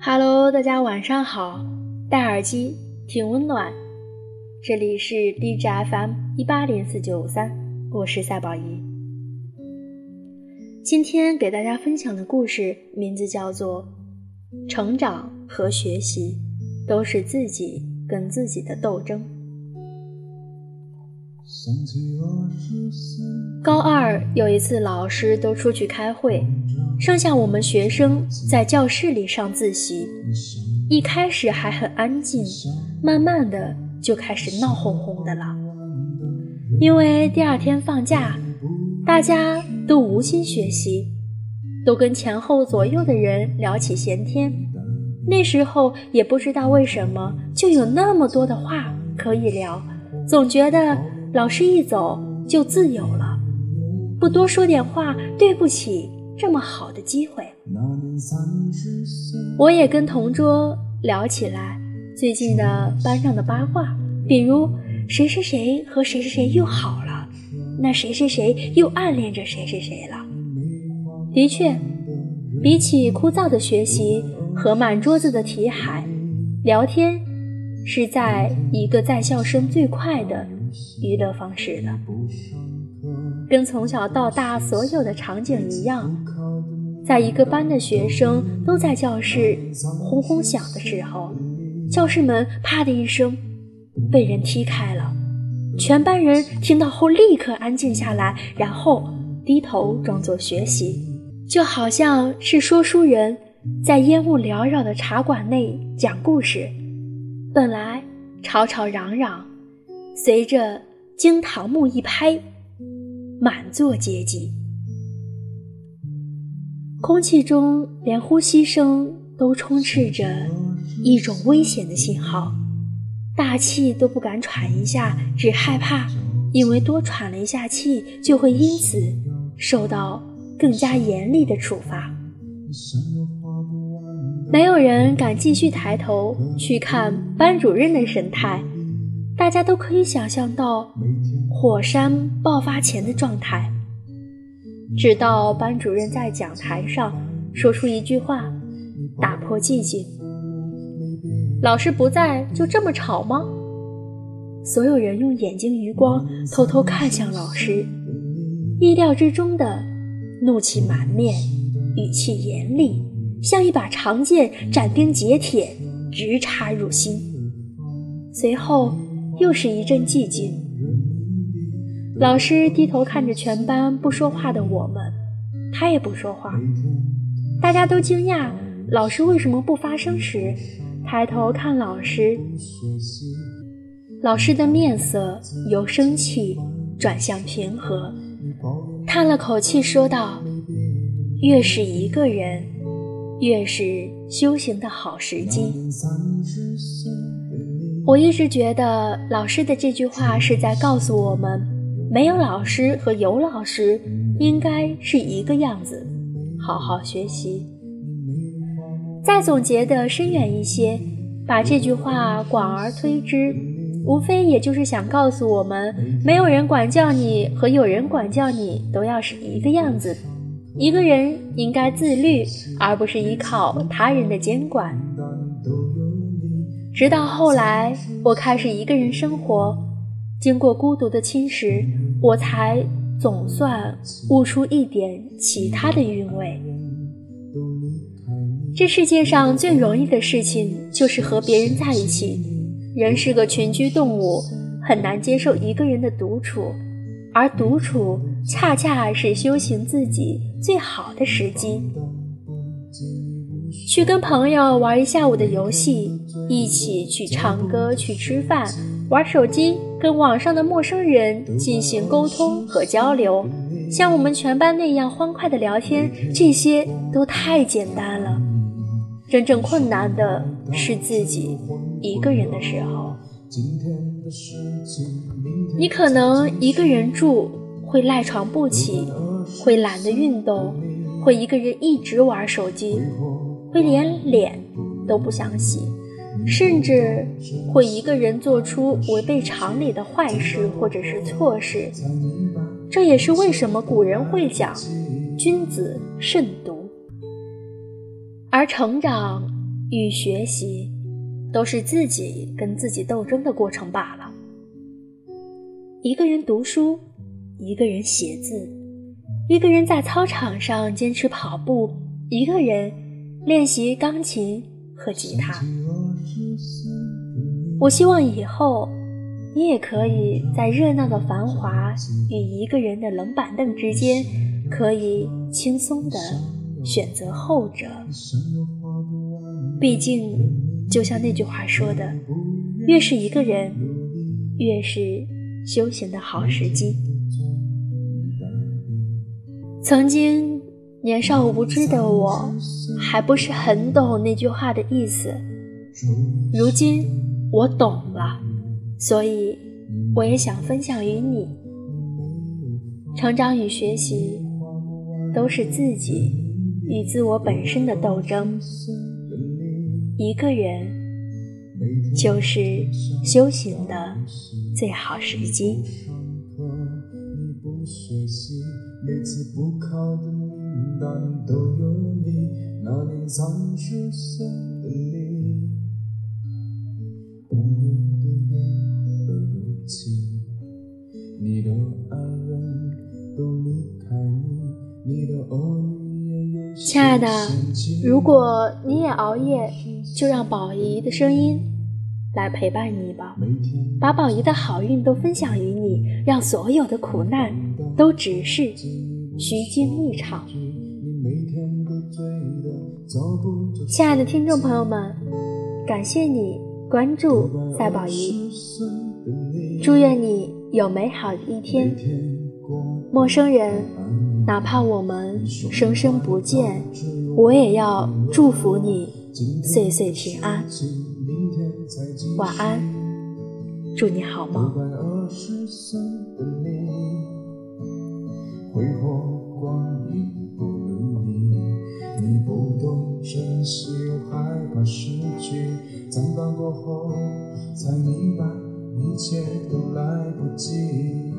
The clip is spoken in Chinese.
Hello，大家晚上好，戴耳机听温暖。这里是 DJ FM 一八零四九五三，我是赛宝仪。今天给大家分享的故事名字叫做《成长和学习都是自己跟自己的斗争》。高二有一次，老师都出去开会，剩下我们学生在教室里上自习。一开始还很安静，慢慢的就开始闹哄哄的了。因为第二天放假，大家都无心学习，都跟前后左右的人聊起闲天。那时候也不知道为什么，就有那么多的话可以聊，总觉得。老师一走就自由了，不多说点话，对不起这么好的机会。我也跟同桌聊起来最近的班上的八卦，比如谁谁谁和谁谁谁又好了，那谁谁谁又暗恋着谁谁谁了。的确，比起枯燥的学习和满桌子的题海，聊天是在一个在校生最快的。娱乐方式的，跟从小到大所有的场景一样，在一个班的学生都在教室轰轰响的时候，教室门啪的一声被人踢开了，全班人听到后立刻安静下来，然后低头装作学习，就好像是说书人在烟雾缭绕的茶馆内讲故事，本来吵吵嚷嚷。随着惊堂木一拍，满座皆寂，空气中连呼吸声都充斥着一种危险的信号，大气都不敢喘一下，只害怕因为多喘了一下气，就会因此受到更加严厉的处罚。没有人敢继续抬头去看班主任的神态。大家都可以想象到火山爆发前的状态，直到班主任在讲台上说出一句话，打破寂静。老师不在，就这么吵吗？所有人用眼睛余光偷偷看向老师，意料之中的怒气满面，语气严厉，像一把长剑斩钉截铁，直插入心。随后。又是一阵寂静。老师低头看着全班不说话的我们，他也不说话。大家都惊讶老师为什么不发声时，抬头看老师，老师的面色由生气转向平和，叹了口气说道：“越是一个人，越是修行的好时机。”我一直觉得老师的这句话是在告诉我们，没有老师和有老师应该是一个样子，好好学习。再总结的深远一些，把这句话广而推之，无非也就是想告诉我们，没有人管教你和有人管教你都要是一个样子，一个人应该自律，而不是依靠他人的监管。直到后来，我开始一个人生活，经过孤独的侵蚀，我才总算悟出一点其他的韵味。这世界上最容易的事情就是和别人在一起。人是个群居动物，很难接受一个人的独处，而独处恰恰是修行自己最好的时机。去跟朋友玩一下午的游戏，一起去唱歌、去吃饭、玩手机，跟网上的陌生人进行沟通和交流，像我们全班那样欢快的聊天，这些都太简单了。真正困难的是自己一个人的时候。你可能一个人住，会赖床不起，会懒得运动，会一个人一直玩手机。会连脸都不想洗，甚至会一个人做出违背常理的坏事或者是错事。这也是为什么古人会讲“君子慎独”。而成长与学习，都是自己跟自己斗争的过程罢了。一个人读书，一个人写字，一个人在操场上坚持跑步，一个人练习钢琴和吉他。我希望以后，你也可以在热闹的繁华与一个人的冷板凳之间，可以轻松的选择后者。毕竟，就像那句话说的，越是一个人，越是。休闲的好时机。曾经年少无知的我，还不是很懂那句话的意思。如今我懂了，所以我也想分享与你。成长与学习，都是自己与自我本身的斗争。一个人，就是修行的。最好时机。亲爱的，如果你也熬夜，就让宝仪的声音。来陪伴你吧，把宝仪的好运都分享于你，让所有的苦难都只是虚惊一场。亲爱的听众朋友们，感谢你关注赛宝仪，祝愿你有美好的一天。陌生人，哪怕我们生生不见，我也要祝福你岁岁平安。晚安，祝你好梦。一切都来不及。